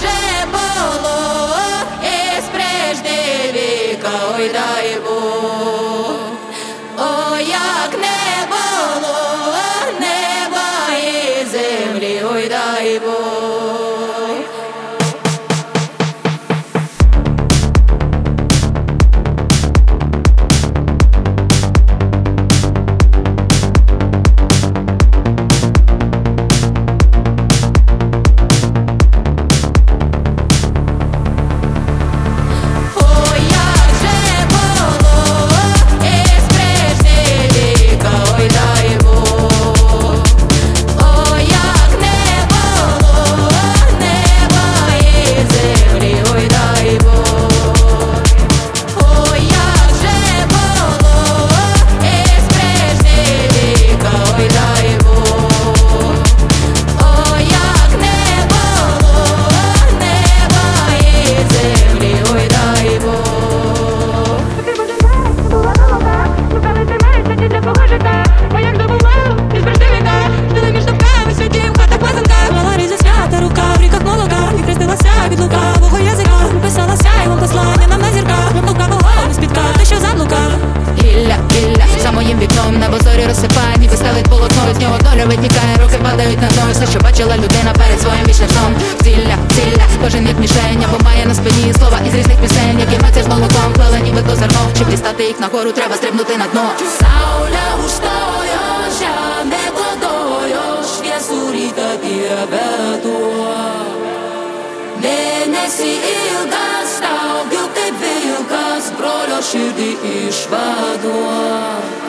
change. витікає, руки падають на дом, Все, що бачила людина перед своїм вічним сном Цілля, кожен як мішень Або має на спині слова із різних пісень Які мати з молоком, плели ніби до зернов Щоб дістати їх нагору, треба стрибнути на дно Сауля Saulia ustojoš, ja ne godojoš, jesuri tati abetua. став, ilgas, tau giltai vilkas, brolio і išvaduok.